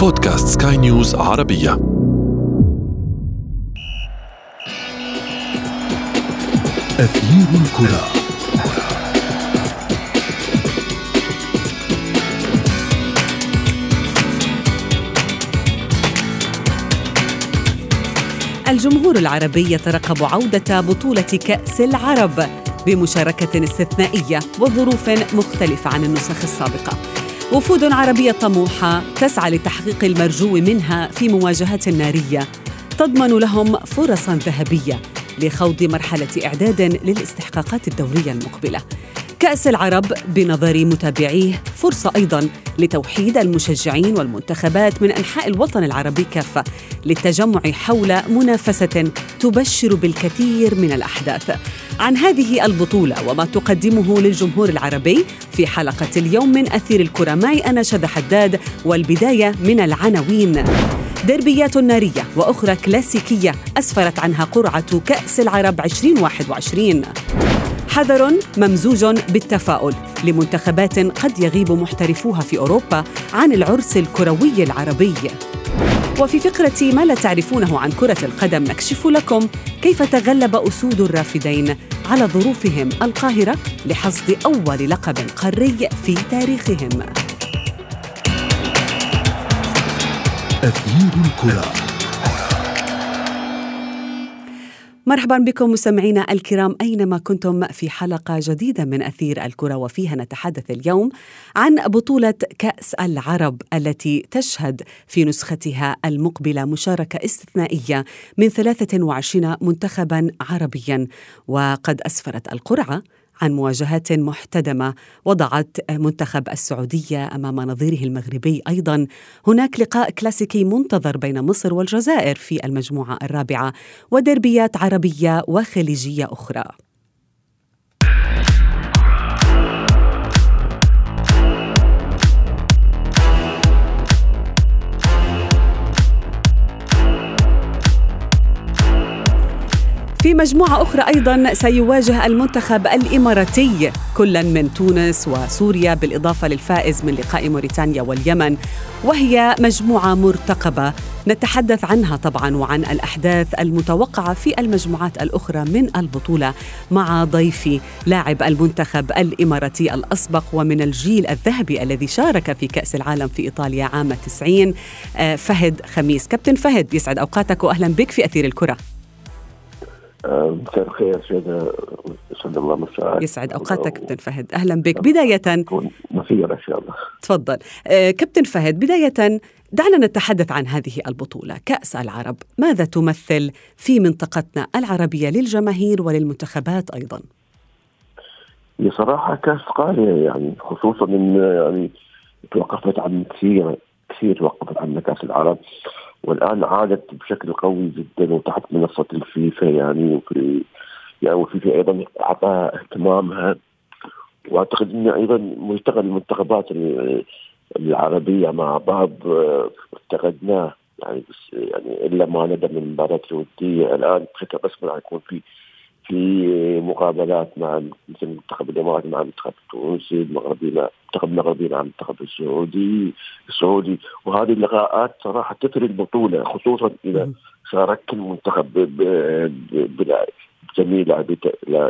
بودكاست سكاي نيوز عربية أثير الكرة الجمهور العربي يترقب عودة بطولة كأس العرب بمشاركة استثنائية وظروف مختلفة عن النسخ السابقة. وفود عربية طموحة تسعى لتحقيق المرجو منها في مواجهة نارية تضمن لهم فرصا ذهبية لخوض مرحلة إعداد للاستحقاقات الدورية المقبلة. كأس العرب بنظر متابعيه فرصة أيضا لتوحيد المشجعين والمنتخبات من أنحاء الوطن العربي كافة للتجمع حول منافسة تبشر بالكثير من الأحداث. عن هذه البطولة وما تقدمه للجمهور العربي في حلقة اليوم من أثير الكرة معي أنا شذى حداد والبداية من العناوين. دربيات نارية وأخرى كلاسيكية أسفرت عنها قرعة كأس العرب 2021 حذر ممزوج بالتفاؤل لمنتخبات قد يغيب محترفوها في أوروبا عن العرس الكروي العربي. وفي فقرة ما لا تعرفونه عن كرة القدم نكشف لكم كيف تغلب أسود الرافدين على ظروفهم القاهرة لحصد أول لقب قاري في تاريخهم. أثير الكرة مرحبا بكم مستمعينا الكرام أينما كنتم في حلقة جديدة من أثير الكرة وفيها نتحدث اليوم عن بطولة كأس العرب التي تشهد في نسختها المقبلة مشاركة استثنائية من 23 منتخبا عربيا. وقد أسفرت القرعة عن مواجهات محتدمة وضعت منتخب السعودية أمام نظيره المغربي أيضا. هناك لقاء كلاسيكي منتظر بين مصر والجزائر في المجموعة الرابعة ودربيات عربية وخليجية أخرى. في مجموعة أخرى أيضا سيواجه المنتخب الإماراتي كلا من تونس وسوريا بالإضافة للفائز من لقاء موريتانيا واليمن وهي مجموعة مرتقبة. نتحدث عنها طبعا وعن الأحداث المتوقعة في المجموعات الأخرى من البطولة مع ضيفي لاعب المنتخب الإماراتي الأسبق ومن الجيل الذهبي الذي شارك في كأس العالم في إيطاليا عام 90 آه، فهد خميس. كابتن فهد يسعد أوقاتك وأهلا بك في أثير الكرة. مساء الخير سيدة يسعد الله مساءك يسعد أوقاتك كابتن فهد. أهلا بك. بدايه مثيرة إن شاء الله. تفضل. آه كابتن فهد بداية دعنا نتحدث عن هذه البطولة. كأس العرب ماذا تمثل في منطقتنا العربية للجماهير وللمنتخبات أيضا؟ بصراحة كأس قارية يعني خصوصا إن يعني توقفت عن كثير كثير توقفت عن كأس العرب. والآن عادت بشكل قوي جدا وتحت منصة الفيفا يعني وفي يعني والفيفا أيضا أعطاها اهتمامها. وأعتقد ان أيضا ملتقى المنتخبات العربية مع بعض افتقدناه. يعني بس يعني إلا ما ندى من المباراه الودية الآن بشكل رسمي راح يكون في في مقابلات مع مثل المنتخب الاماراتي مع المنتخب التونسي المغربي مع المنتخب المغربي مع المنتخب السعودي السعودي. وهذه اللقاءات صراحة تثري البطوله خصوصا إذا شارك المنتخب جميع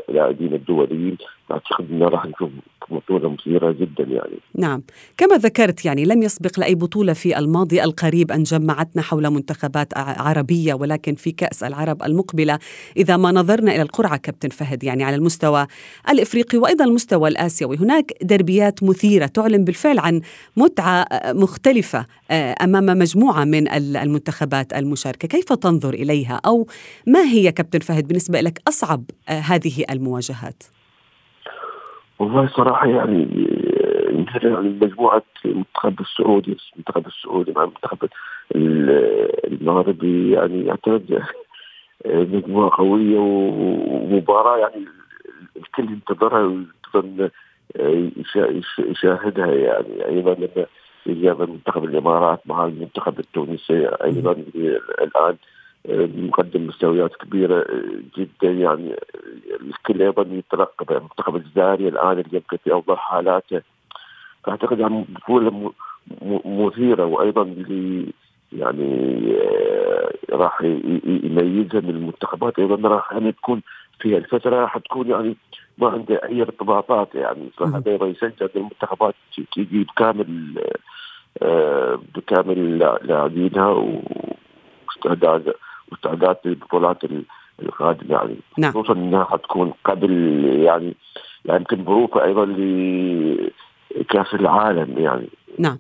لاعبين الدوليين. أعتقد إنه راح نشوف بطولة مثيرة جدا يعني. نعم. كما ذكرت يعني لم يسبق لأي بطولة في الماضي القريب أن جمعتنا حول منتخبات عربية ولكن في كأس العرب المقبلة إذا ما نظرنا إلى القرعة كابتن فهد يعني على المستوى الإفريقي وأيضا المستوى الآسيوي. هناك دربيات مثيرة تعلن بالفعل عن متعة مختلفة آه، أمام مجموعة من المنتخبات المشاركة. كيف تنظر إليها؟ أو ما هي كابتن فهد بالنسبة لك أصعب آه، هذه المواجهات؟ والله صراحة يعني يعني مجموعة المنتخب السعودي المنتخب السعودي مع المنتخب المغربي يعني اعتقد مجموعة قوية ومباراة يعني الكل ينتظرها وينتظر يشاهدها يعني أيضا لما أيام منتخب الإمارات مع المنتخب التونسي أيضا الآن مقدم مستويات كبيرة جدا يعني الكل أيضا يترقب. المنتخب الجزائري الآن اللي يبقى في افضل حالاته اعتقد عن بطوله مثيرة وأيضا اللي يعني آه، راح يميزها من المنتخبات أيضا راح يعني تكون في الفترة راح تكون يعني ما عنده أي ارتباطات يعني. فهذا أيضا يسجل المنتخبات تجي بكامل آه، بكامل لاعبينها واستعداد واستعداد للبطولات القادمه يعني. نعم. خصوصا إنها حتكون قبل يعني يعني يمكن ظروفها أيضا لكأس العالم يعني. نعم.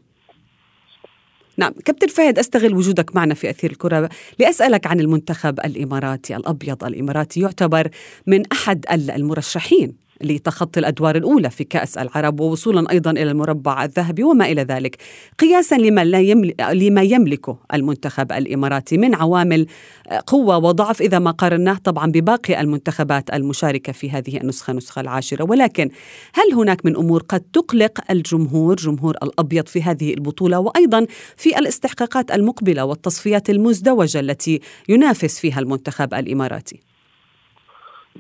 نعم. كابتن فهد أستغل وجودك معنا في أثير الكرة لأسألك عن المنتخب الإماراتي الأبيض الإماراتي يعتبر من أحد المرشحين. لتخطي الأدوار الأولى في كأس العرب ووصولا أيضا إلى المربع الذهبي وما إلى ذلك قياسا لما لا يملك لما يملكه المنتخب الإماراتي من عوامل قوة وضعف إذا ما قارناه طبعا بباقي المنتخبات المشاركة في هذه النسخة النسخة العاشرة. ولكن هل هناك من أمور قد تقلق الجمهور جمهور الأبيض في هذه البطولة وأيضا في الاستحقاقات المقبلة والتصفيات المزدوجة التي ينافس فيها المنتخب الإماراتي؟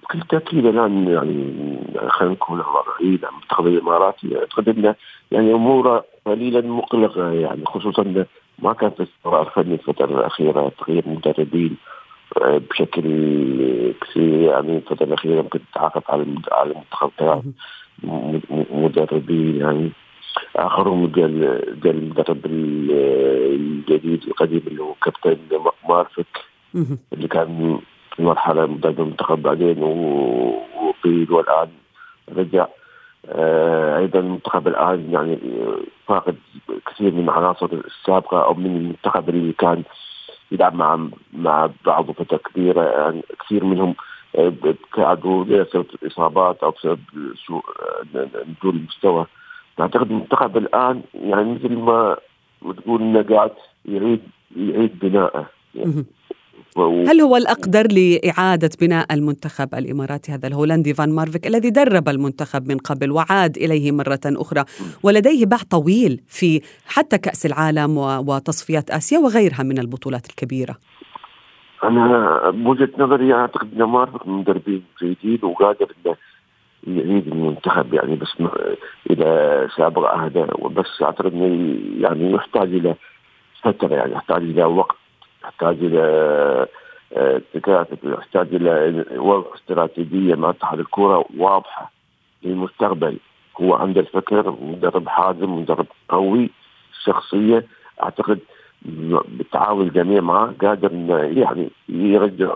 بكل تاكيد الان يعني خلينا نكون واقعيين المنتخب الاماراتي اعتقد يعني اموره قليلا مقلقة يعني خصوصا ما كان في استقرار فني الفترة الأخيرة تغيير مدربين آه، بشكل كثير يعني الفترة الأخيرة يمكن تعاقد على على المنتخب ثلاث مدربين يعني اخرهم قال قال المدرب الجديد القديم اللي هو كابتن مارفك اللي كان في مرحله مدرب المنتخب بعدين وقيل والان رجع. آه أيضا المنتخب الآن يعني فاقد كثير من العناصر السابقة أو من المنتخب اللي كان يلعب مع مع بعض فترة كبيرة. يعني كثير منهم ابتعدوا بسبب الإصابات أو بسبب سوء نزول المستوى. أعتقد المنتخب الآن يعني مثل ما تقول انه قاعد يعيد يعيد بنائه. يعني هل هو الأقدر لإعادة بناء المنتخب الإماراتي هذا الهولندي فان مارفيك الذي درب المنتخب من قبل وعاد إليه مرة أخرى؟ ولديه باع طويل في حتى كأس العالم وتصفيات آسيا وغيرها من البطولات الكبيرة. أنا بوجهة نظري أعتقد أن مارفيك من مدربين جيدين وقادر أنه يعيد المنتخب يعني بس إلى سابق عهده وبس أعتقد أنه يعني يحتاج إلى فترة يعني يحتاج إلى وقت. يحتاج إلى آه، تكاتف يحتاج إلى وضع استراتيجية مع اتحاد الكرة واضحة للمستقبل هو عنده الفكر مدرب حازم مدرب قوي شخصية أعتقد بالتعاون الجميع معه قادر يعني يرجع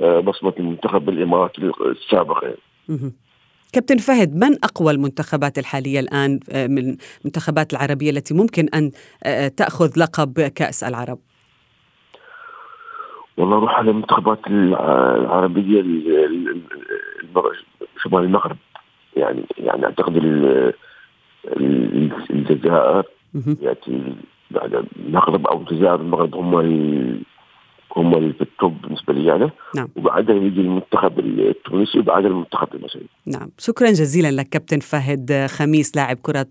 آه، بصمة المنتخب الاماراتي السابق يعني. كابتن فهد من أقوى المنتخبات الحالية الآن آه، من المنتخبات العربية التي ممكن أن تأخذ لقب كأس العرب؟ والله أروح على المنتخبات العربية شمال المغرب. يعني يعني أعتقد الجزائر. ياتي بعد المغرب أو الجزائر المغرب هم هم اللي في التوب بالنسبة لي أنا نعم. وبعدها يجي المنتخب التونسي وبعدها المنتخب المصري. نعم. شكرا جزيلا لك كابتن فهد خميس لاعب كرة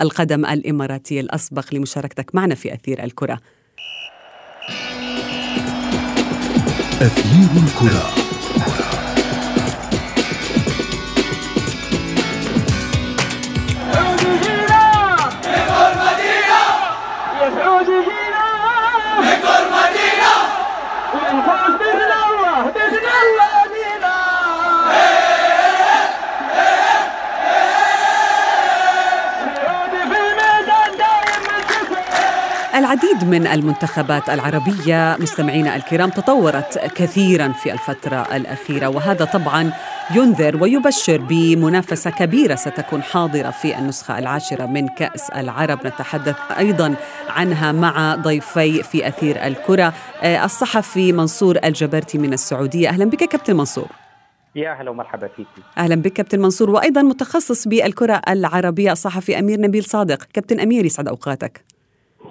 القدم الاماراتي الأسبق لمشاركتك معنا في أثير الكرة. أثير الكرة. العديد من المنتخبات العربية مستمعينا الكرام تطورت كثيرا في الفترة الأخيرة وهذا طبعا ينذر ويبشر بمنافسة كبيرة ستكون حاضرة في النسخة العاشرة من كأس العرب. نتحدث أيضا عنها مع ضيفي في أثير الكرة آه، الصحفي منصور الجبرتي من السعودية. أهلا بك كابتن منصور. يا أهلا ومرحبا فيك. أهلا بك كابتن منصور وأيضا متخصص بالكرة العربية الصحفي أمير نبيل صادق. كابتن أمير يسعد أوقاتك.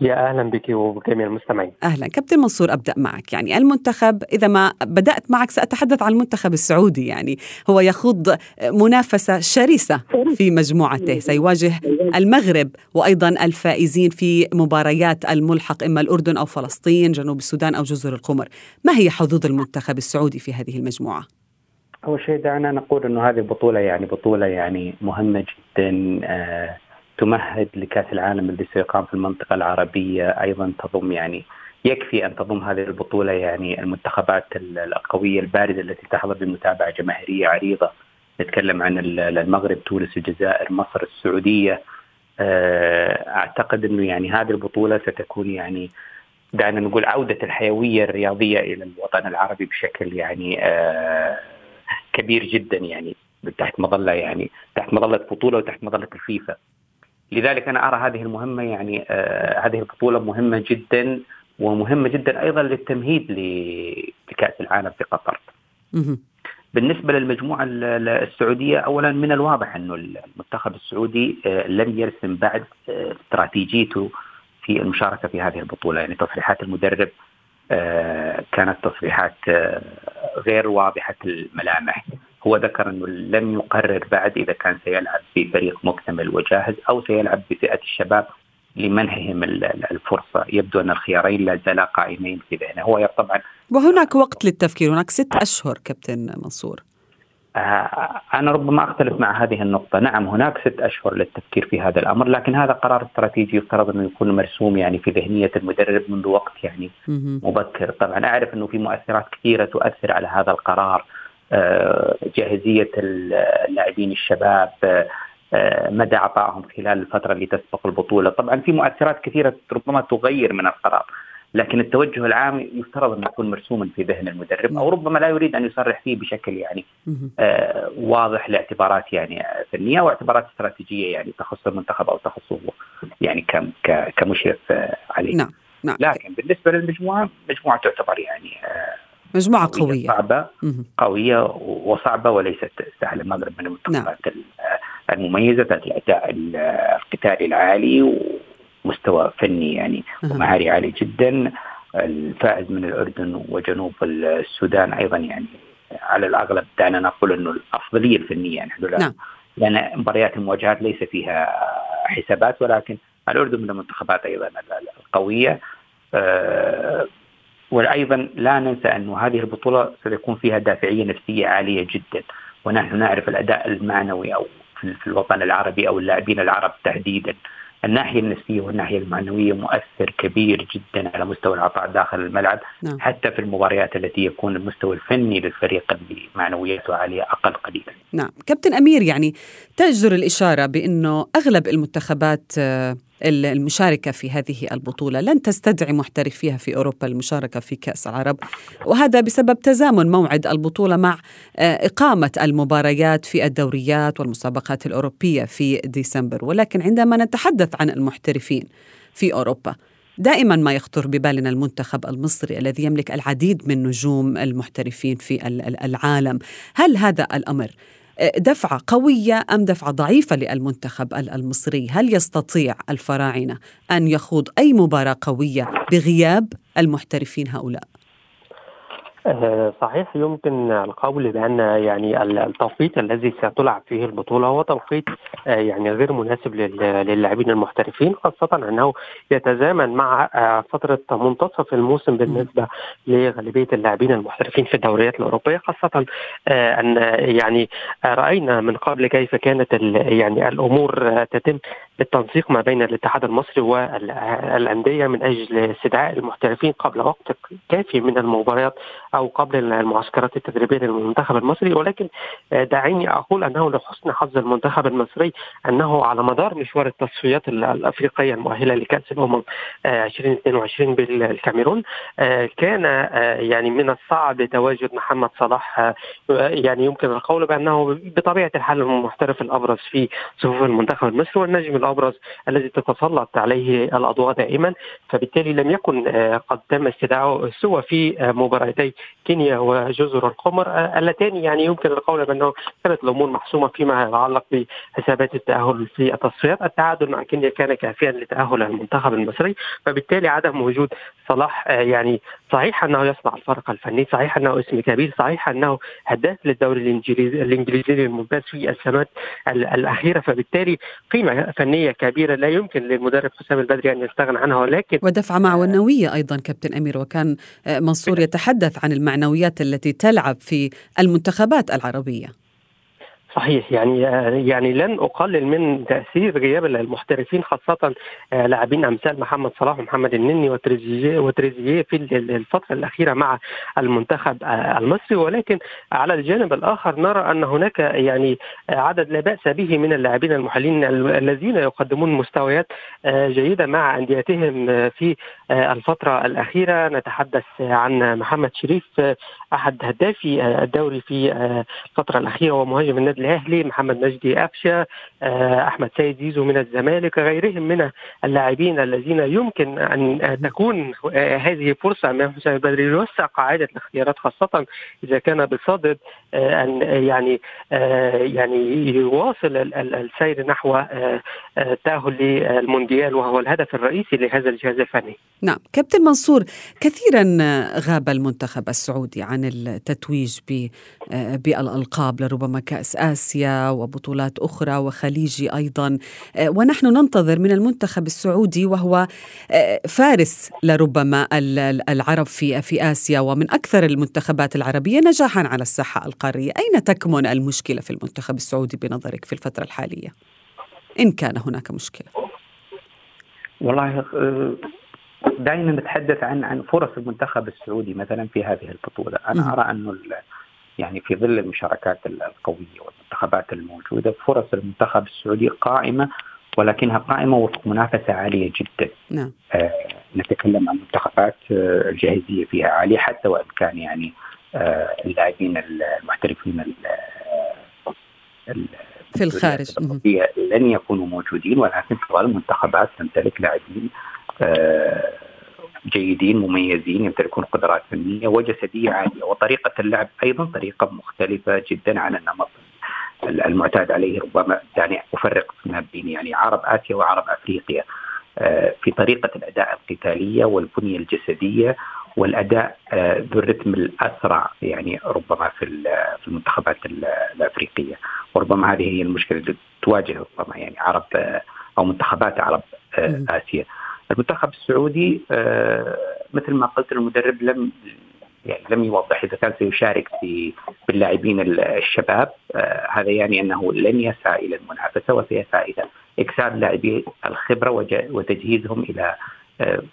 يا أهلا بك وجميع المستمعين. أهلا. كابتن منصور أبدأ معك. يعني المنتخب إذا ما بدأت معك سأتحدث عن المنتخب السعودي. يعني هو يخوض منافسة شرسة في مجموعته. سيواجه المغرب وأيضا الفائزين في مباريات الملحق إما الأردن أو فلسطين جنوب السودان أو جزر القمر. ما هي حظوظ المنتخب السعودي في هذه المجموعة؟ أول شيء دعنا نقول إنه هذه البطوله يعني بطولة يعني مهمة جدا. آه تمهد لكأس العالم اللي سيقام في المنطقة العربية أيضا تضم يعني يكفي أن تضم هذه البطولة يعني المنتخبات القوية البارزه التي تحظى بمتابعة جماهيرية عريضة نتكلم عن المغرب تونس الجزائر مصر السعودية آه، أعتقد إنه يعني هذه البطولة ستكون يعني دعنا نقول عودة الحيوية الرياضية إلى الوطن العربي بشكل يعني آه، كبير جدا يعني تحت مظلة يعني تحت مظلة بطولة وتحت مظلة الفيفا. لذلك أنا أرى هذه المهمة يعني آه هذه البطولة مهمة جدا ومهمة جدا أيضا للتمهيد لكأس العالم في قطر. بالنسبة للمجموعة السعودية اولا من الواضح إنه المنتخب السعودي آه لم يرسم بعد آه استراتيجيته في المشاركة في هذه البطولة. يعني تصريحات المدرب كانت تصريحات غير واضحة الملامح. هو ذكر أنه لم يقرر بعد إذا كان سيلعب في فريق مكتمل وجاهز أو سيلعب بفئة الشباب لمنحهم الفرصة، يبدو أن الخيارين لا زالا قائمين في ذهنه، هو طبعا وهناك وقت للتفكير، هناك ست أشهر كابتن منصور. آه، أنا ربما أختلف مع هذه النقطة. نعم هناك ست أشهر للتفكير في هذا الأمر لكن هذا قرار استراتيجي يفترض أنه يكون مرسوم يعني في ذهنية المدرب منذ وقت يعني مبكر. طبعا أعرف أنه في مؤثرات كثيرة تؤثر على هذا القرار. جاهزية اللاعبين الشباب آه، مدى عطائهم خلال الفترة اللي تسبق البطولة، طبعا في مؤثرات كثيرة ربما تغير من القرار، لكن التوجه العام يفترض أن يكون مرسوما في ذهن المدرب أو ربما لا يريد أن يصرح فيه بشكل يعني آه واضح لاعتبارات يعني فنية واعتبارات استراتيجية يعني تخص المنتخب أو تخصه يعني كمشرف عليه. نعم نعم. لكن بالنسبة للمجموعة مجموعة تعتبر يعني آه مجموعة قوية. صعبة قوية وصعبة وليست سهلة. المغرب من المنتخبات نعم. المميزة ذات الأداء القتالي العالي ومستوى فني يعني ومهاري عالي جدا. الفائز من الأردن وجنوب السودان أيضا يعني على الأغلب دعنا نقول أنه الأفضلية الفنية. يعني نعم. لأن مباريات المواجهات ليس فيها حسابات ولكن الأردن من المنتخبات أيضا القوية. أه وأيضا لا ننسى انه هذه البطولة سيكون فيها دافعية نفسية عالية جدا ونحن نعرف الأداء المعنوي أو في الوطن العربي أو اللاعبين العرب تحديدا الناحية النفسية والناحية المعنوية مؤثر كبير جدا على مستوى العطاء داخل الملعب نعم. حتى في المباريات التي يكون المستوى الفني للفريق اللي معنوياته عالية أقل قليلا. نعم، كابتن أمير يعني تجدر الإشارة بأنه أغلب المنتخبات آه، المشاركة في هذه البطولة. لن تستدعي محترفيها في أوروبا المشاركة في كأس العرب. وهذا بسبب تزامن موعد البطولة مع آه، إقامة المباريات في الدوريات والمسابقات الأوروبية في ديسمبر. ولكن عندما نتحدث عن المحترفين في أوروبا دائما ما يخطر ببالنا المنتخب المصري الذي يملك العديد من نجوم المحترفين في العالم. هل هذا الأمر دفعة قوية أم دفعة ضعيفة للمنتخب المصري؟ هل يستطيع الفراعنة أن يخوض أي مباراة قوية بغياب المحترفين هؤلاء؟ صحيح يمكن القول بأن يعني التوقيت الذي ستلعب فيه البطولة هو توقيت آه، يعني غير مناسب للاعبين المحترفين خاصة أنه يتزامن مع آه، فترة منتصف الموسم بالنسبة لغالبية اللاعبين المحترفين في الدوريات الأوروبية خاصة أن يعني رأينا من قبل كيف كانت يعني الأمور تتم بالتنسيق ما بين الاتحاد المصري والأندية من أجل استدعاء المحترفين قبل وقت كافي من المباريات أو قبل المعسكرات التدريبية للمنتخب المصري ولكن آه، دعيني أقول أنه لحسن حظ المنتخب المصري أنه على مدار مشوار التصفيات الأفريقية المؤهلة لكأس الأمم 2022 آه، بالكاميرون آه، كان يعني من الصعب تواجد محمد صلاح يعني يمكن القول بأنه بطبيعة الحال المحترف الأبرز في صفوف المنتخب المصري والنجم الأبرز الذي تتسلط عليه الأضواء دائما فبالتالي لم يكن قد تم استدعائه سوى في مباراتي كينيا وجزر القمر آه، اللتان يعني يمكن القول بأنه كانت الأمور محسومة فيما يتعلق بحسابات التأهل في التصفيات، التعادل مع كينيا كان كافيا لتأهل المنتخب المصري، فبالتالي عدم وجود صلاح آه، يعني صحيح أنه يصنع الفرق الفني، صحيح أنه اسم كبير، صحيح أنه هداف للدوري الانجليزي الإنجليزي الممتاز في السنوات الأخيرة، فبالتالي قيمة فنية كبيرة لا يمكن للمدرب حسام البدري أن يستغنى عنها. ولكن ودفعه معنويه أيضا كابتن أمير وكان آه، منصور يتحدث عن المعنويات التي تلعب في المنتخبات العربية. صحيح. يعني يعني لن أقلل من تأثير غياب المحترفين خاصة لاعبين أمثال محمد صلاح ومحمد النني وتريزيجيه في الفترة الأخيرة مع المنتخب المصري. ولكن على الجانب الآخر نرى أن هناك يعني عدد لا بأس به من اللاعبين المحلين الذين يقدمون مستويات جيدة مع أنديتهم في الفترة الأخيرة. نتحدث عن محمد شريف أحد هدافي الدوري في الفترة الأخيرة ومهاجم النادي الأهلي محمد مجدي قفشه أحمد سيد زيزو من الزمالك غيرهم من اللاعبين الذين يمكن أن تكون هذه فرصة أمام حسام البدري يوسع قاعدة الاختيارات خاصة إذا كان بصدد أن يعني يعني يواصل السير نحو التاهل للمونديال وهو الهدف الرئيسي لهذا الجهاز الفني. نعم، كابتن منصور كثيرا غاب المنتخب السعودي عن التتويج بالألقاب لربما كأس آسيا وبطولات أخرى وخليجي أيضا ونحن ننتظر من المنتخب السعودي وهو فارس لربما العرب في في آسيا ومن أكثر المنتخبات العربية نجاحا على الساحة القارية، أين تكمن المشكلة في المنتخب السعودي بنظرك في الفترة الحالية؟ إن كان هناك مشكلة. والله دائما نتحدث عن عن فرص المنتخب السعودي مثلا في هذه البطولة، أنا أرى انه يعني في ظل المشاركات القوية والمنتخبات الموجودة فرص المنتخب السعودي قائمة ولكنها قائمة وفق منافسة عالية جدا. نعم. آه نتكلم عن منتخبات آه الجاهزية فيها عالية حتى وإن كان يعني آه اللاعبين المحترفين في الخارج لن يكونوا موجودين ولكن تظل المنتخبات تمتلك لاعبين آه جيدين مميزين يمتلكون قدرات فنية وجسدية عالية وطريقة اللعب أيضا طريقة مختلفة جدا عن النمط المعتاد عليه. ربما يعني أفرق ما بين يعني عرب آسيا وعرب أفريقيا. في طريقة الأداء القتالية والبنية الجسدية والأداء ذو الرتم الأسرع يعني ربما في في المنتخبات الأفريقية. وربما هذه هي المشكلة اللي تواجه ربما يعني عرب أو منتخبات عرب آسيا. المنتخب السعودي مثل ما قلت المدرب لم يعني لم يوضح إذا كان سيشارك في باللاعبين الشباب. هذا يعني أنه لن يسعى إلى المنافسة وسيسعى إلى اكساب لاعبي الخبرة وتجهيزهم إلى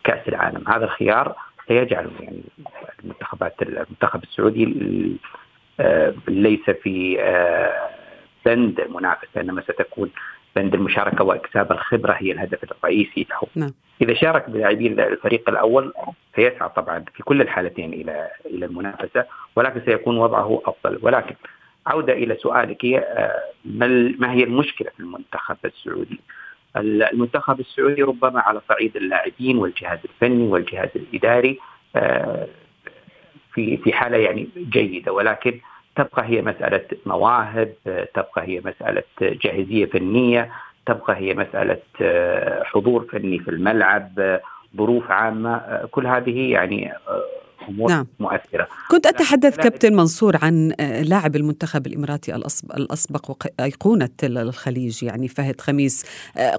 كأس العالم. هذا الخيار سيجعل يعني المنتخبات المنتخب السعودي ليس في بند المنافسه إنما ستكون بند المشاركة واكساب الخبرة هي الهدف الرئيسي له. نعم. إذا شارك بلاعبين الفريق الأول سيسعى طبعا في كل الحالتين إلى إلى المنافسة ولكن سيكون وضعه أفضل ولكن عودة إلى سؤالك ما هي المشكلة في المنتخب السعودي؟ المنتخب السعودي ربما على صعيد اللاعبين والجهاز الفني والجهاز الإداري في في حالة يعني جيدة ولكن تبقى هي مسألة مواهب تبقى هي مسألة جاهزية فنية تبقى هي مسألة حضور فني في الملعب ظروف عامة كل هذه يعني امور نعم. مؤثرة. كنت أتحدث كابتن منصور عن لاعب المنتخب الإماراتي الأسبق وأيقونة الخليج يعني فهد خميس.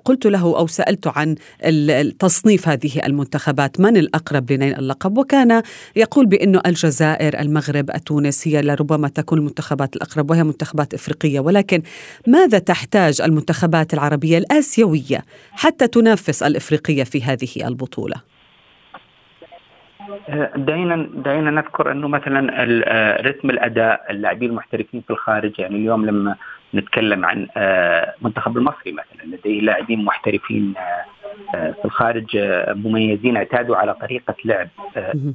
قلت له أو سالته عن تصنيف هذه المنتخبات. من الأقرب لنيل اللقب؟ وكان يقول بانه الجزائر المغرب تونس هي لربما تكون المنتخبات الأقرب وهي منتخبات إفريقية. ولكن ماذا تحتاج المنتخبات العربية الآسيوية حتى تنافس الإفريقية في هذه البطولة؟ دعينا دعينا نذكر أنه مثلا رتم الأداء اللاعبين المحترفين في الخارج يعني اليوم لما نتكلم عن المنتخب المصري مثلا لديه لاعبين محترفين في الخارج مميزين اعتادوا على طريقة لعب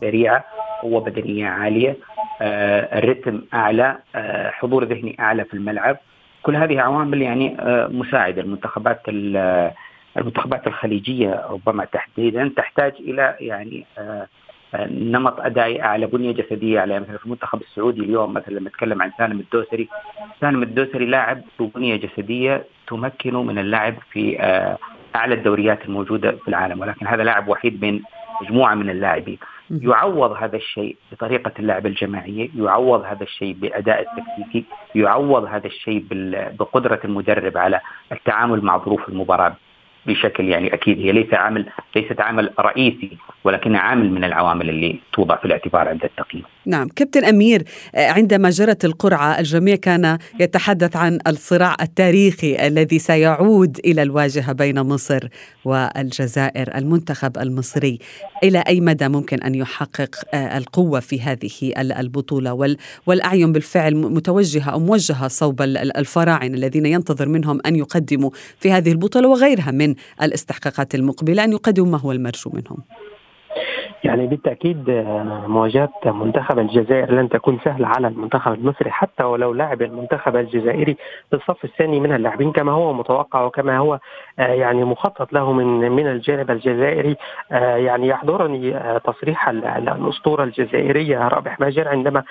سريعة قوة بدنية عالية الرتم أعلى حضور ذهني أعلى في الملعب. كل هذه عوامل يعني مساعدة المنتخبات المنتخبات الخليجية ربما تحديدا تحتاج إلى يعني نمط أدائي اعلى بنية جسدية اعلى مثلا في المنتخب السعودي اليوم مثلا لما نتكلم عن سالم الدوسري سالم الدوسري لاعب بنيه جسدية تمكنه من اللعب في أعلى الدوريات الموجودة في العالم ولكن هذا لاعب وحيد بين مجموعة من اللاعبين. يعوض هذا الشيء بطريقة اللعب الجماعية يعوض هذا الشيء بأداء التكتيكي يعوض هذا الشيء بقدرة المدرب على التعامل مع ظروف المباراة. بشكل يعني أكيد هي ليس عامل ليست عامل رئيسي ولكنها عامل من العوامل اللي توضع في الاعتبار عند التقييم. نعم، كابتن أمير عندما جرت القرعة الجميع كان يتحدث عن الصراع التاريخي الذي سيعود إلى الواجهة بين مصر والجزائر، المنتخب المصري. إلى أي مدى ممكن أن يحقق القوة في هذه البطولة؟ والأعين بالفعل متوجهة أو موجهة صوب الفراعنه الذين ينتظر منهم أن يقدموا في هذه البطولة وغيرها من الاستحقاقات المقبلة أن يقدموا ما هو المرجو منهم. يعني بالتأكيد آه، مواجهة منتخب الجزائر لن تكون سهلة على المنتخب المصري حتى ولو لعب المنتخب الجزائري في الصف الثاني من اللاعبين كما هو متوقع وكما هو آه، يعني مخطط له من من الجانب الجزائري آه، يعني يحضرني تصريح الأسطورة الجزائرية رابح ماجر عندما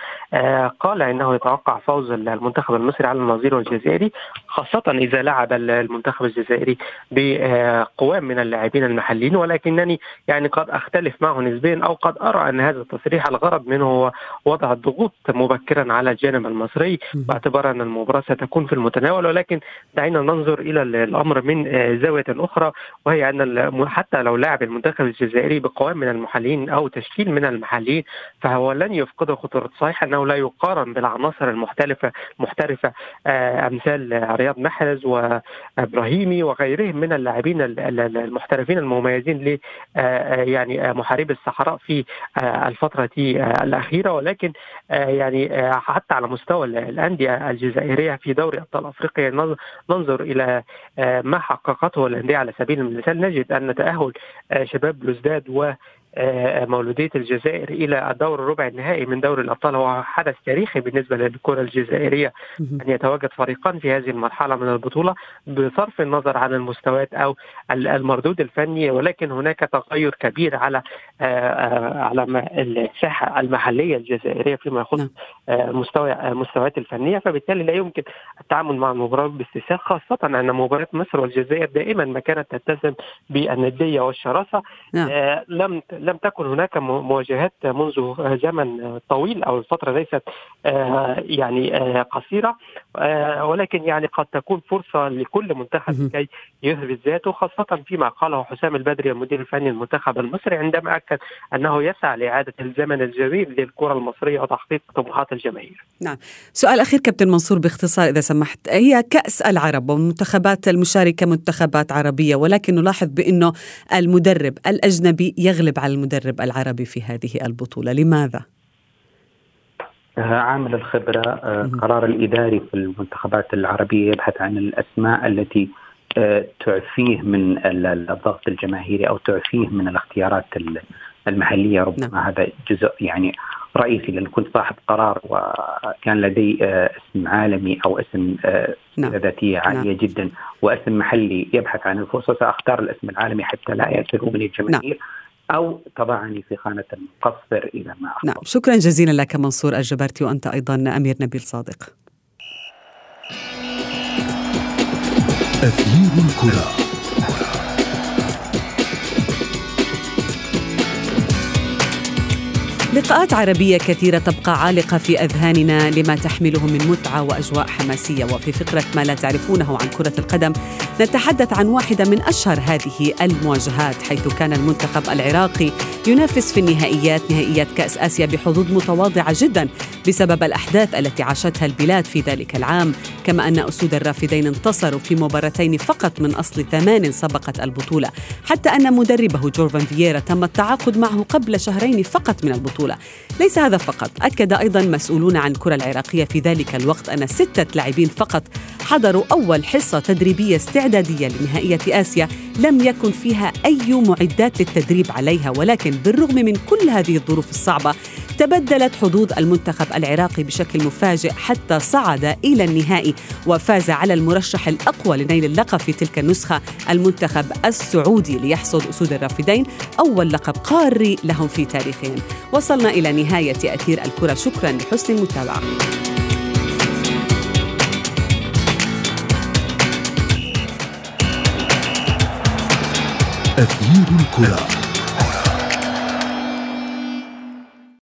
قال إنه يتوقع فوز المنتخب المصري على النظير الجزائري خاصة إذا لعب المنتخب الجزائري بقوام من اللاعبين المحليين ولكنني يعني قد أختلف معه نسبيا نسبيا أو قد أرى أن هذا التصريح الغرض منه هو وضع الضغوط مبكرا على الجانب المصري. باعتبار أن المباراة ستكون في المتناول ولكن دعينا ننظر إلى الأمر من زاوية أخرى وهي أن حتى لو لعب المنتخب الجزائري بقوام من المحليين أو تشكيل من المحليين فهو لن يفقد خطورة. صحيح أنه لا يقارن بالعناصر المحترفة آه، أمثال رياض محرز وإبراهيمي وغيرهم من اللاعبين المحترفين المميزين ل آه، آه، يعني محارب الصحة الصحراء في آه، الفترة آه، الأخيرة. ولكن آه، يعني حتى على مستوى الأندية الجزائرية في دوري أبطال أفريقيا ننظر إلى ما حققته الأندية على سبيل المثال. نجد أن تأهل شباب بلوزداد و آه، مولودية الجزائر إلى الدور الربع النهائي من دوري الأبطال هو حدث تاريخي بالنسبة للكرة الجزائرية أن يتواجد فريقان في هذه المرحلة من البطولة بصرف النظر عن المستويات أو المردود الفني ولكن هناك تغير كبير على آه، آه، على الساحة المحلية الجزائرية فيما يخص نعم. مستوى المستويات الفنية فبالتالي لا يمكن التعامل مع المباراة باستساغ خاصة أن مباراة مصر والجزائر دائما ما كانت تتسم بالندية والشراسة نعم. لم لم تكن هناك مواجهات منذ زمن طويل أو الفترة ليست آه، يعني آه، قصيرة آه، ولكن يعني قد تكون فرصة لكل منتخب كي يثبت ذاته خاصه فيما قاله حسام البدري المدير الفني للمنتخب المصري عندما أكد أنه يسعى لإعادة الزمن الجميل للكرة المصرية وتحقيق طموحات الجماهير. نعم، سؤال أخير كابتن منصور باختصار إذا سمحت، هي كأس العرب والمنتخبات المشاركة منتخبات عربية ولكن نلاحظ بأنه المدرب الأجنبي يغلب على المدرب العربي في هذه البطولة لماذا؟ آه، عامل الخبرة آه، قرار الإداري في المنتخبات العربية يبحث عن الأسماء التي آه، تعفيه من الضغط الجماهيري أو تعفيه من الاختيارات المحلية ربما نعم. هذا جزء يعني رئيسي لأن كنت صاحب قرار وكان لدي اسم عالمي أو اسم نعم. ذاتية عالية نعم. جدا واسم محلي يبحث عن الفرصة سأختار الاسم العالمي حتى لا يأثروا الجماهير نعم. أو تضعني في خانة المقصر إلى ما أخبر. نعم شكرا جزيلا لك منصور الجبرتي وأنت أيضا أمير نبيل صادق أثير الكرة لقاءات عربية كثيرة تبقى عالقة في أذهاننا لما تحمله من متعة وأجواء حماسية. وفي فقرة ما لا تعرفونه عن كرة القدم نتحدث عن واحدة من أشهر هذه المواجهات حيث كان المنتخب العراقي ينافس في النهائيات نهائيات كأس آسيا بحظوظ متواضعة جدا بسبب الأحداث التي عاشتها البلاد في ذلك العام. كما أن أسود الرافدين انتصروا في مباراتين فقط من أصل ثمان سبقت البطولة حتى أن مدربه جورفان فييرا تم التعاقد معه قبل شهرين فقط من البطولة. البطولة ليس هذا فقط أكد أيضا مسؤولون عن الكرة العراقية في ذلك الوقت أن ستة لاعبين فقط حضروا أول حصة تدريبية استعدادية لنهائية آسيا لم يكن فيها أي معدات للتدريب عليها ولكن بالرغم من كل هذه الظروف الصعبة تبدلت حظوظ المنتخب العراقي بشكل مفاجئ حتى صعد إلى النهائي وفاز على المرشح الأقوى لنيل اللقب في تلك النسخة المنتخب السعودي ليحصد أسود الرافدين أول لقب قاري لهم في تاريخهم. وصلنا إلى نهاية أثير الكرة شكرا لحسن المتابعة. أثير الكرة.